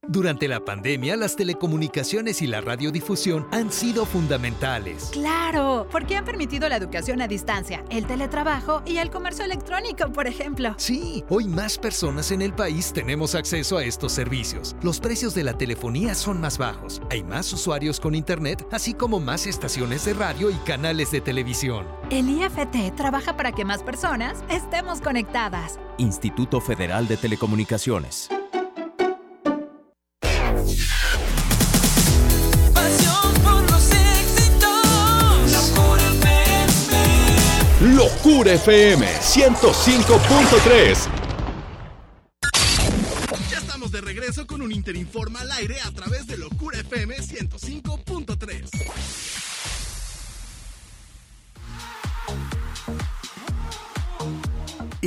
Durante la pandemia, las telecomunicaciones y la radiodifusión han sido fundamentales. Claro, porque han permitido la educación a distancia, el teletrabajo y el comercio electrónico, por ejemplo. Sí, hoy más personas en el país tenemos acceso a estos servicios. Los precios de la telefonía son más bajos, hay más usuarios con internet, así como más estaciones de radio y canales de televisión. El IFT trabaja para que más personas estemos conectadas. Instituto Federal de Telecomunicaciones. Locura FM 105.3. Ya estamos de regreso con un Interinforma al aire a través de Locura FM 105.3.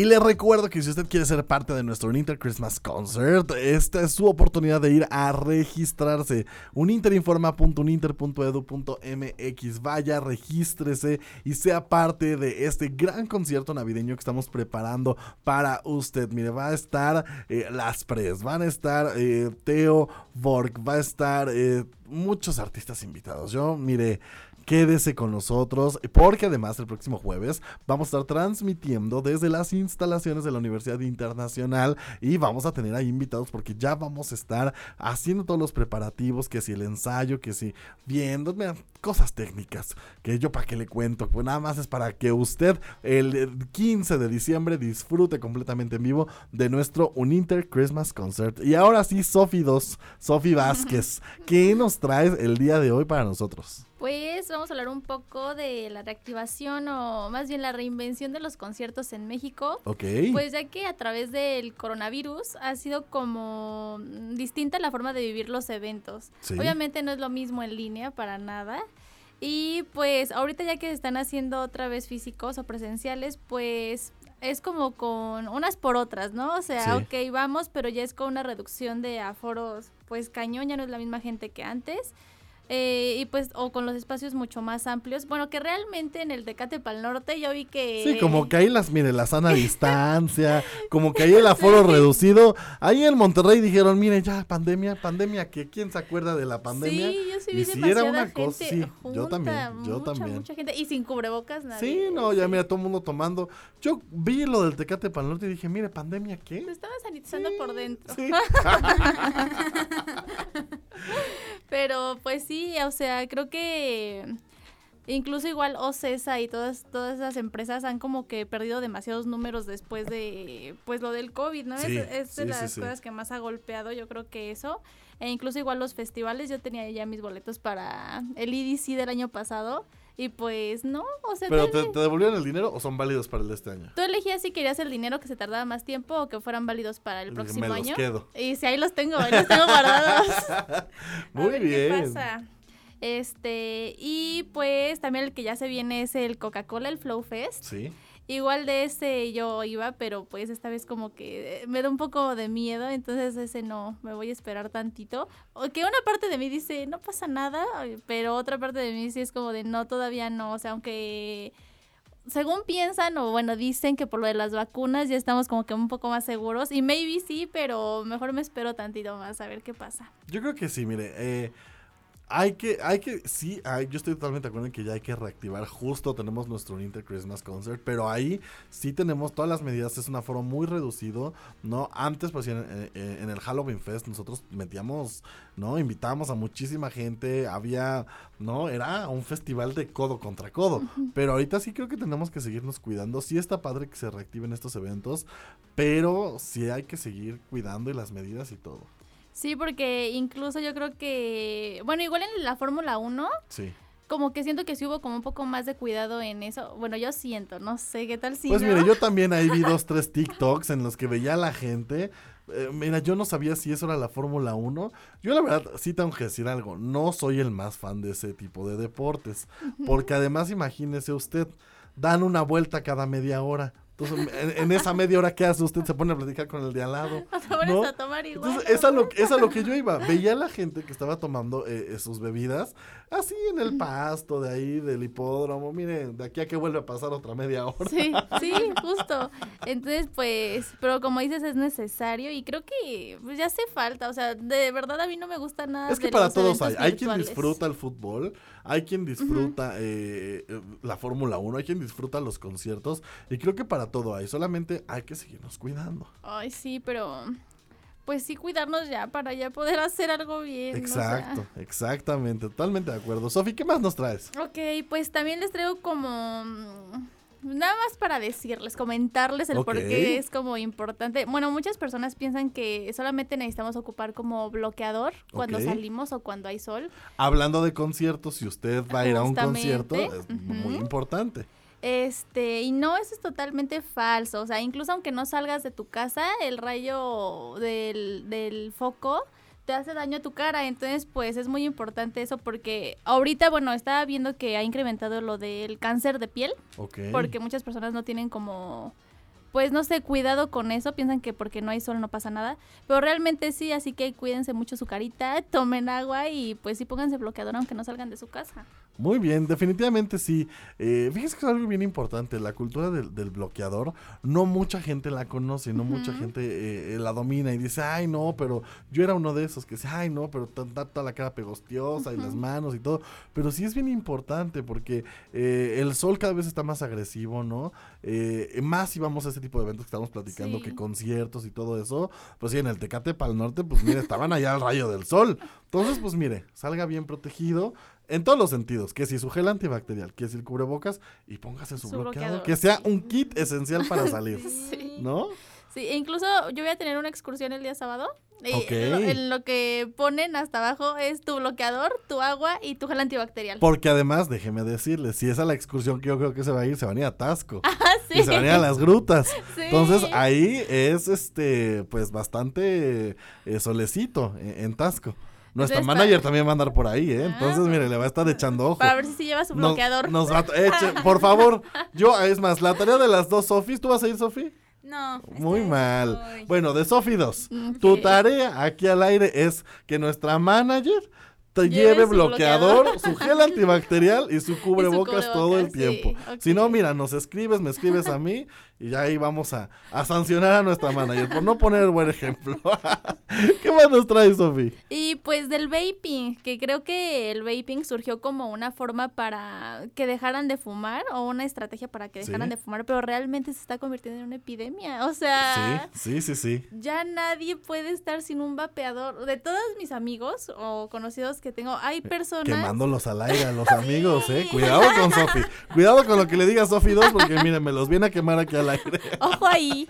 Y le recuerdo que si usted quiere ser parte de nuestro Inter Christmas Concert, esta es su oportunidad de ir a registrarse. uninterinforma.uninter.edu.mx. Vaya, regístrese y sea parte de este gran concierto navideño que estamos preparando para usted. Mire, va a estar eh, Las Pres, van a estar eh, Teo Borg, va a estar eh, muchos artistas invitados. Yo, mire quédese con nosotros porque además el próximo jueves vamos a estar transmitiendo desde las instalaciones de la Universidad Internacional y vamos a tener ahí invitados porque ya vamos a estar haciendo todos los preparativos, que si el ensayo, que si viendo, mira, cosas técnicas, que yo para qué le cuento, pues nada más es para que usted el 15 de diciembre disfrute completamente en vivo de nuestro Uninter Christmas Concert. Y ahora sí, Sofi 2, Sofi Vázquez, [laughs] ¿qué nos traes el día de hoy para nosotros? Pues vamos a hablar un poco de la reactivación o más bien la reinvención de los conciertos en México. Ok. Pues ya que a través del coronavirus ha sido como distinta la forma de vivir los eventos. Sí. Obviamente no es lo mismo en línea para nada. Y pues ahorita ya que se están haciendo otra vez físicos o presenciales, pues es como con unas por otras, ¿no? O sea, Sí. ok, vamos, pero ya es con una reducción de aforos, pues cañón, ya no es la misma gente que antes. Eh, y pues, o con los espacios mucho más amplios. Bueno, que realmente en el Tecate Pal Norte yo vi que... Sí, como que ahí las, mire, la sana [laughs] distancia, como que ahí el aforo reducido. Ahí en Monterrey dijeron, mire, ya, pandemia, pandemia, que quién se acuerda de la pandemia. Sí, yo sí y vi si demasiada era una gente cosa, sí, yo también, yo mucha, también. Mucha gente, y sin cubrebocas nadie. Sí, no, ya mira, todo el mundo tomando. Yo vi lo del Tecate Pal Norte y dije, mire, pandemia, ¿qué? Me estaba sanitizando por dentro. sí. [laughs] [laughs] Pero pues sí, o sea, creo que incluso igual OCESA y todas, todas esas empresas han como que perdido demasiados números después de pues lo del COVID, ¿no? Sí, es es de sí, las sí. cosas que más ha golpeado, yo creo que eso. E incluso igual los festivales, yo tenía ya mis boletos para el EDC del año pasado y pues no, o sea, ¿Pero te, devolvieron el dinero o son válidos para el de este año? tú elegías si querías el dinero que se tardaba más tiempo o que fueran válidos para el próximo "Me los año. quedo". Y si ahí los tengo, ahí los tengo guardados. [laughs] Muy ver bien. ¿Qué pasa? Este, y pues también el que ya se viene es el Coca-Cola, el Flow Fest. Sí. Igual de ese yo iba, pero pues esta vez como que eh, me da un poco de miedo, entonces ese no, me voy a esperar tantito. O que una parte de mí dice, no pasa nada, pero otra parte de mí sí es como de, no, todavía no, o sea, aunque según piensan o bueno, dicen que por lo de las vacunas ya estamos como que un poco más seguros y maybe sí, pero mejor me espero tantito más a ver qué pasa. Yo creo que sí, mire, eh, hay que, hay que, sí, hay- yo estoy totalmente de acuerdo en que ya hay que reactivar, justo tenemos nuestro Inter Christmas Concert, pero ahí sí tenemos todas las medidas, es un aforo muy reducido, ¿no? Antes, pues en, el Halloween Fest nosotros metíamos, ¿no? Invitábamos a muchísima gente, había, ¿no? Era un festival de codo contra codo, pero ahorita sí creo que tenemos que seguirnos cuidando, sí está padre que se reactiven estos eventos, pero sí hay que seguir cuidando y las medidas y todo, Sí, porque incluso yo creo que, bueno, igual en la Fórmula 1, sí. como que siento que sí hubo como un poco más de cuidado en eso. Bueno, yo siento, no sé qué tal si Pues no? mire, yo también ahí vi [laughs] dos, tres TikToks en los que veía a la gente. Eh, mira, yo no sabía si eso era la Fórmula 1. Yo la verdad sí tengo que decir algo. No soy el más fan de ese tipo de deportes. Porque además imagínese usted, dan una vuelta cada media hora. Entonces, en, en esa media hora, ¿qué hace usted? Se pone a platicar con el de al lado. ¿no? a tomar igual. Entonces, es a, lo, es a lo que yo iba. Veía a la gente que estaba tomando eh, eh, sus bebidas así en el pasto de ahí, del hipódromo. Miren, de aquí a que vuelve a pasar otra media hora. Sí, [laughs] sí, justo. Entonces, pues, pero como dices, es necesario y creo que pues, ya hace falta. O sea, de verdad a mí no me gusta nada. Es que de para los todos hay. Hay quien disfruta el fútbol, hay quien disfruta eh, la Fórmula 1, hay quien disfruta los conciertos. Y creo que para todo hay. Solamente hay que seguirnos cuidando. Ay, sí, pero pues sí cuidarnos ya para ya poder hacer algo bien. o sea. Exacto, exactamente. Totalmente de acuerdo. Sofi, ¿qué más nos traes? Ok, pues también les traigo como... mm, Nada más para decirles, comentarles el por Ok. qué es como importante. Bueno, muchas personas piensan que solamente necesitamos ocupar como bloqueador cuando salimos o cuando hay sol. Hablando de conciertos, si usted va a ir a un concierto, es muy importante. Este, y no, eso es totalmente falso. O sea, incluso aunque no salgas de tu casa, el rayo del, del foco te hace daño a tu cara. Entonces, pues es muy importante eso porque ahorita, bueno, estaba viendo que ha incrementado lo del cáncer de piel. Ok. Porque muchas personas no tienen como, pues no sé, cuidado con eso. Piensan que porque no hay sol no pasa nada. Pero realmente sí, así que cuídense mucho su carita, [laughs] tomen agua y pues sí pónganse bloqueador aunque no salgan de su casa. Muy bien, definitivamente sí. Eh, fíjese que es algo bien importante, la cultura del, del bloqueador, no mucha gente la conoce, no mucha gente eh, la domina y dice, ay no, pero yo era uno de esos que dice, ay no, pero toda la cara pegostiosa y las manos y todo, pero sí es bien importante porque eh, el sol cada vez está más agresivo, ¿no? Eh, más si vamos a ese tipo de eventos que estamos platicando, Sí. que conciertos y todo eso, pues sí, en el Tecate para el norte, pues mire, estaban allá al rayo del sol. Entonces, pues mire, salga bien protegido. En todos los sentidos, que si su gel antibacterial, que si el cubrebocas y póngase su, Su bloqueador, bloqueador, que sea un kit esencial para salir, [laughs] Sí. ¿no? Sí, e incluso yo voy a tener una excursión el día sábado. Y Ok. lo- en lo que ponen hasta abajo es tu bloqueador, tu agua y tu gel antibacterial. Porque además, déjeme decirle, si es a la excursión que yo creo que se va a ir, se van a ir a Tasco. sí. [laughs] Y se van a ir a las grutas. [laughs] Sí. Entonces ahí es este, pues bastante eh, solecito en, en Tasco. Nuestra Entonces, manager también va a andar por ahí, ¿eh? Entonces, mire, le va a estar echando ojo. Para ver si se lleva su bloqueador. Nos, va a- eche- [laughs] por favor. Yo, es más, la tarea de las dos Sofis, ¿tú vas a ir, Sofi? No. Muy mal. Bueno, de Sofi 2. Ok. Tu tarea aquí al aire es que nuestra manager te Lleve lleve su bloqueador, bloqueador. su gel antibacterial y su [laughs] cubrebocas todo el sí, tiempo. Si no, mira, nos escribes, me escribes a mí y ya ahí vamos a, a sancionar a nuestra manager por no poner buen ejemplo. [laughs] ¿Qué más nos trae, Sofi? Y pues del vaping, que creo que el vaping surgió como una forma para que dejaran de fumar o una estrategia para que dejaran Sí. de fumar, pero realmente se está convirtiendo en una epidemia. O sea, Sí, sí, sí, sí. ya nadie puede estar sin un vapeador. De todos mis amigos o conocidos que tengo, hay personas... Quemándolos al aire a los [laughs] amigos, ¿eh? Cuidado con Sofi. Cuidado con lo que le diga Sofi 2 porque miren, me los viene a quemar aquí al aire. [laughs] Ojo ahí.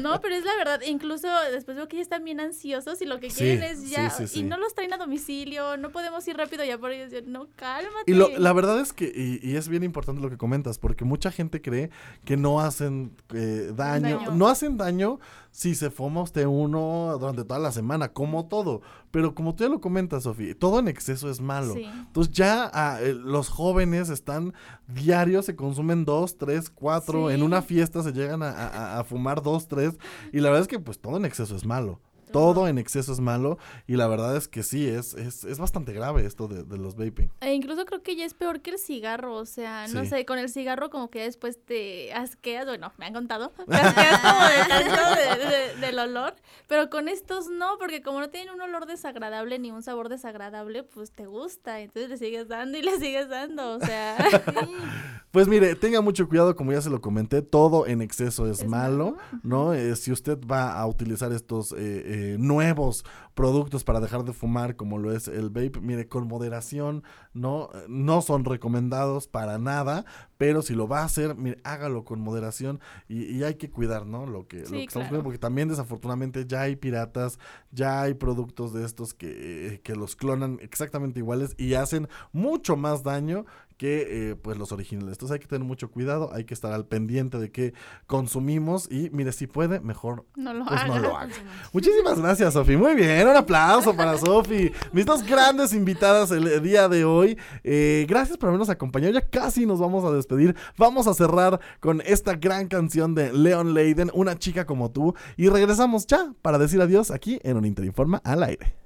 No, pero es la verdad. Incluso después veo que ya están bien ansiosos y lo que Sí, quieren es ya. sí, sí, sí. Y no los traen a domicilio, no podemos ir rápido ya por ellos. No, cálmate. Y lo- la verdad es que, y, y es bien importante lo que comentas, porque mucha gente cree que no hacen eh, daño. Daño. No hacen daño si se fuma usted uno durante toda la semana, como todo. Pero como tú ya lo comentas, Sofía, todo en exceso es malo. Sí. Entonces ya ah, eh, los jóvenes están diarios, se consumen dos, tres, cuatro. Sí. En una fiesta se llegan a, a- a fumar dos, tres. Y la verdad es que pues todo en exceso es malo. Todo en exceso es malo y la verdad es que sí, es, es, es bastante grave esto de, de los vaping. E incluso creo que ya es peor que el cigarro, o sea, no Sí. sé, con el cigarro como que después te asqueas, bueno, me han contado, [laughs] [laughs] te asqueas como de tanto de- de- del olor, pero con estos no, porque como no tienen un olor desagradable ni un sabor desagradable, pues te gusta, entonces le sigues dando y le sigues dando, o sea, [laughs] Pues mire, tenga mucho cuidado, como ya se lo comenté, todo en exceso es, malo, ¿no? Eh, si usted va a utilizar estos eh, eh, nuevos productos para dejar de fumar, como lo es el vape, mire, con moderación, no, Eh, no son recomendados para nada, pero si lo va a hacer, mire, hágalo con moderación y, y hay que cuidar, ¿no? Lo que, lo estamos cuidando, porque también desafortunadamente ya hay piratas, ya hay productos de estos que, eh, que los clonan exactamente iguales y hacen mucho más daño que eh, pues los originales. Entonces hay que tener mucho cuidado, hay que estar al pendiente de qué consumimos y mire, si puede, mejor no lo pues no hagas. lo haga. [laughs] Muchísimas gracias, Sofi. Muy bien, un aplauso para Sofi. Mis dos grandes invitadas el día de hoy. Eh, gracias por habernos acompañado. Ya casi nos vamos a despedir. Vamos a cerrar con esta gran canción de Leon Leiden, Una chica como tú. Y regresamos ya para decir adiós aquí en un Interinforma al aire.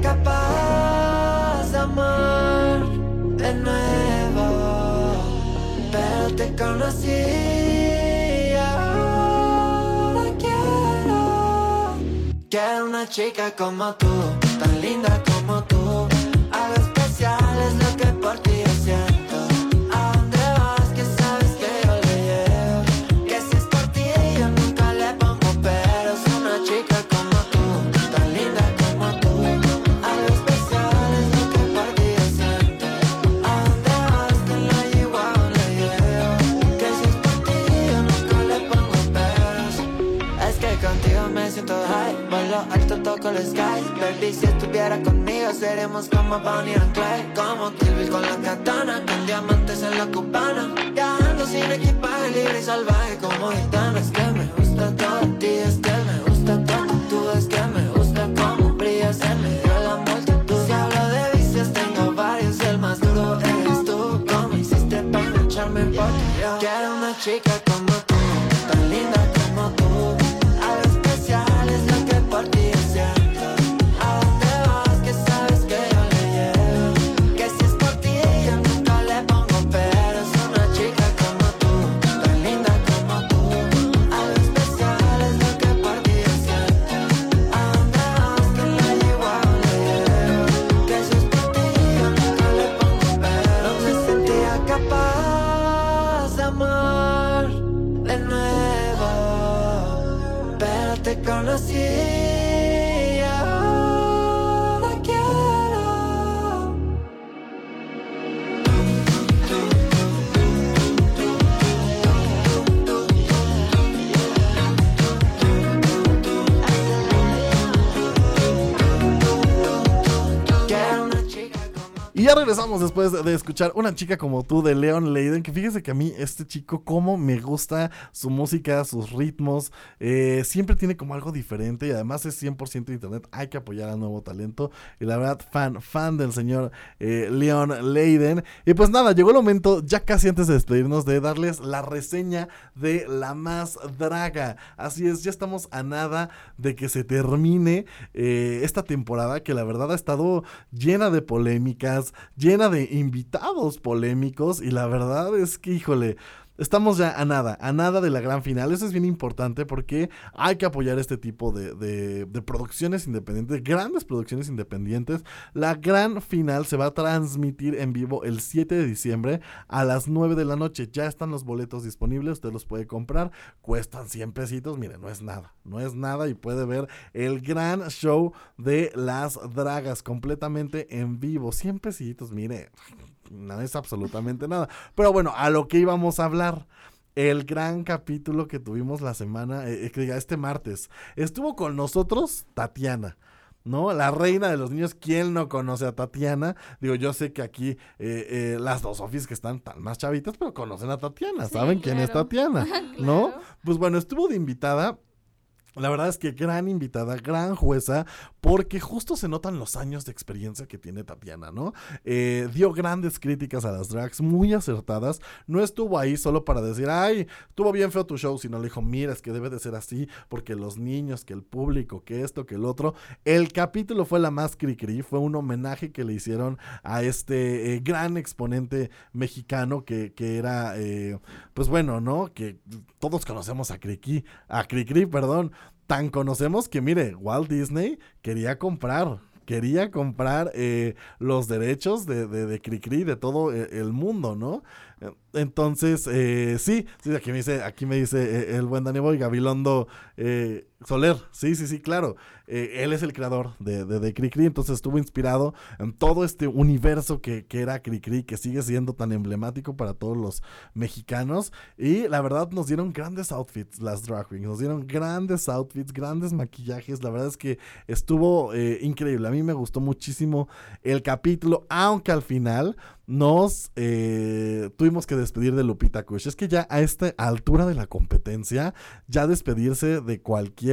Capaz de amar de nuevo, pero te conocí. ahora quiero Quiero una chica como tú, tan linda como tú. Algo especial es lo que Baby, si estuviera conmigo Seremos como Bonnie and Clyde Como Kill con la katana Con diamantes en la cubana Viajando sin equipaje Libre y salvaje como gitana. Es que me gusta todo de ti Es que me gusta tu actitud Es que me gusta cómo brillas en medio de la multitud. Si hablo de vicios tengo varios el más duro eres tú. Como hiciste para engancharme por ti yo Quiero una chica como tú Tan linda como tú ya regresamos después de escuchar Una chica como tú de Leon Leiden, que fíjese que a mí este chico cómo me gusta su música, sus ritmos, eh, siempre tiene como algo diferente y además es 100% de internet, hay que apoyar al nuevo talento y la verdad fan, fan del señor eh, Leon Leiden. Y pues nada, llegó el momento ya casi antes de despedirnos de darles la reseña de La Más Draga. Así es, ya estamos a nada de que se termine eh, esta temporada que la verdad ha estado llena de polémicas, llena de invitados polémicos y la verdad es que, híjole, Estamos ya a nada, a nada de la gran final. Eso es bien importante porque hay que apoyar este tipo de, de- producciones independientes, grandes producciones independientes. La gran final se va a transmitir en vivo el 7 de diciembre a las 9 de la noche. Ya están los boletos disponibles, usted los puede comprar. Cuestan 100 pesitos, mire, no es nada, no es nada y puede ver el gran show de las dragas completamente en vivo. 100 pesitos, mire no es absolutamente nada. Pero bueno, a lo que íbamos a hablar. El gran capítulo que tuvimos la semana, eh, eh, que diga, este martes. Estuvo con nosotros Tatiana. ¿No? La reina de los niños, ¿quién no conoce a Tatiana? Digo, yo sé que aquí eh, eh, las dos Sofis que están tan más chavitas, pero conocen a Tatiana, ¿saben quién es. Tatiana? [laughs] ¿No? Pues bueno, estuvo de invitada la verdad es que gran invitada, gran jueza, porque justo se notan los años de experiencia que tiene Tatiana, ¿no? Eh, dio grandes críticas a las drags, muy acertadas. No estuvo ahí solo para decir, ay, estuvo bien feo tu show, sino le dijo, mira, es que debe de ser así, porque los niños, que el público, que esto, que el otro. El capítulo fue la más cri-cri, fue un homenaje que le hicieron a este eh, gran exponente mexicano que, que era, eh, pues bueno, ¿no? Que todos conocemos a Cricri, a Cricri, perdón. Tan conocemos que, mire, Walt Disney quería comprar. Quería comprar eh, los derechos de, de, de Cricri de todo eh, el mundo, ¿no? Entonces, eh, sí, sí, aquí me dice, aquí me dice eh, el buen Dani Boy, Gabilondo eh, Soler. Sí, sí, sí, claro. Eh, él es el creador de, de, Cricri, entonces estuvo inspirado en todo este universo que, que era Cricri, que sigue siendo tan emblemático para todos los mexicanos. Y la verdad nos dieron grandes outfits las drag queens, nos dieron grandes outfits, grandes maquillajes. La verdad es que estuvo eh, increíble. A mí me gustó muchísimo el capítulo, aunque al final nos eh, tuvimos que despedir de Lupita Kush. Es que ya a esta altura de la competencia, ya despedirse de cualquier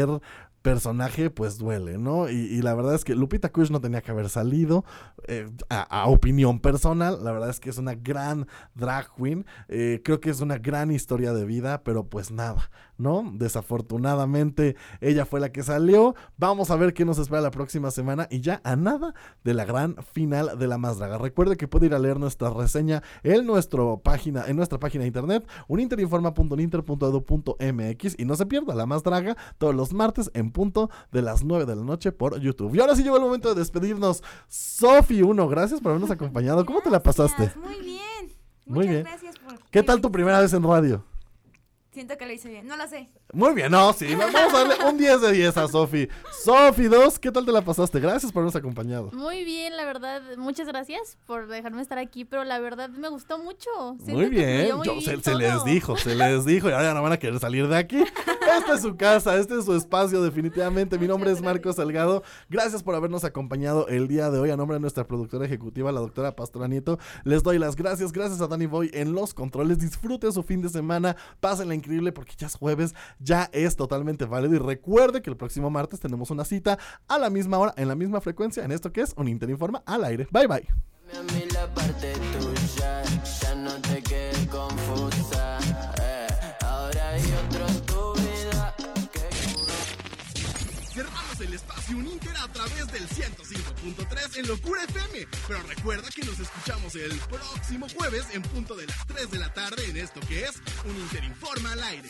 personaje pues duele, ¿no? Y, la verdad es que Lupita Kush no tenía que haber salido, eh, a, a opinión personal, la verdad es que es una gran drag queen, eh, creo que es una gran historia de vida, pero pues nada, ¿no? Desafortunadamente ella fue la que salió, vamos a ver qué nos espera la próxima semana y ya a nada de la gran final de la más draga. Recuerde que puede ir a leer nuestra reseña en, nuestro página, en nuestra página de internet, uninterinforma.uninter.edu.mx y no se pierda la más draga todos los martes en punto de las 9 de la noche por YouTube. Y ahora sí llegó el momento de despedirnos. Sofi 1, gracias por habernos acompañado. ¿Cómo te la pasaste? Muy bien. Muy Muchas bien. gracias por... ¿Qué tal tu primera vez en radio? Siento que lo hice bien. No lo sé. Muy bien, no, sí, vamos a darle un [laughs] 10 de 10 a Sofi. Sofi 2, ¿qué tal te la pasaste? Gracias por habernos acompañado. Muy bien, la verdad, muchas gracias por dejarme estar aquí, pero la verdad me gustó mucho. Siento Muy bien, muy se, les dijo, se les dijo y ahora ya no van a querer salir de aquí. Esta es su casa, este es su espacio definitivamente. Mi nombre es Marco Salgado. Gracias por habernos acompañado el día de hoy. A nombre de nuestra productora ejecutiva, la doctora Pastora Nieto, les doy las gracias. Gracias a Danny Boy en los controles. Disfruten su fin de semana, pásenla increíble porque ya es jueves, ya es totalmente válido. Y recuerde que el próximo martes tenemos una cita a la misma hora, en la misma frecuencia, en esto que es un Interinforma al aire. Bye bye. A mí la parte tuya ya no te quedes confusa. eh. Ahora hay otro en tu vida Cerramos el espacio Uninter a través del 105.3 en Locura FM. Pero recuerda que nos escuchamos el próximo jueves en punto de las 3 de la tarde en esto que es un Inter Informa al aire.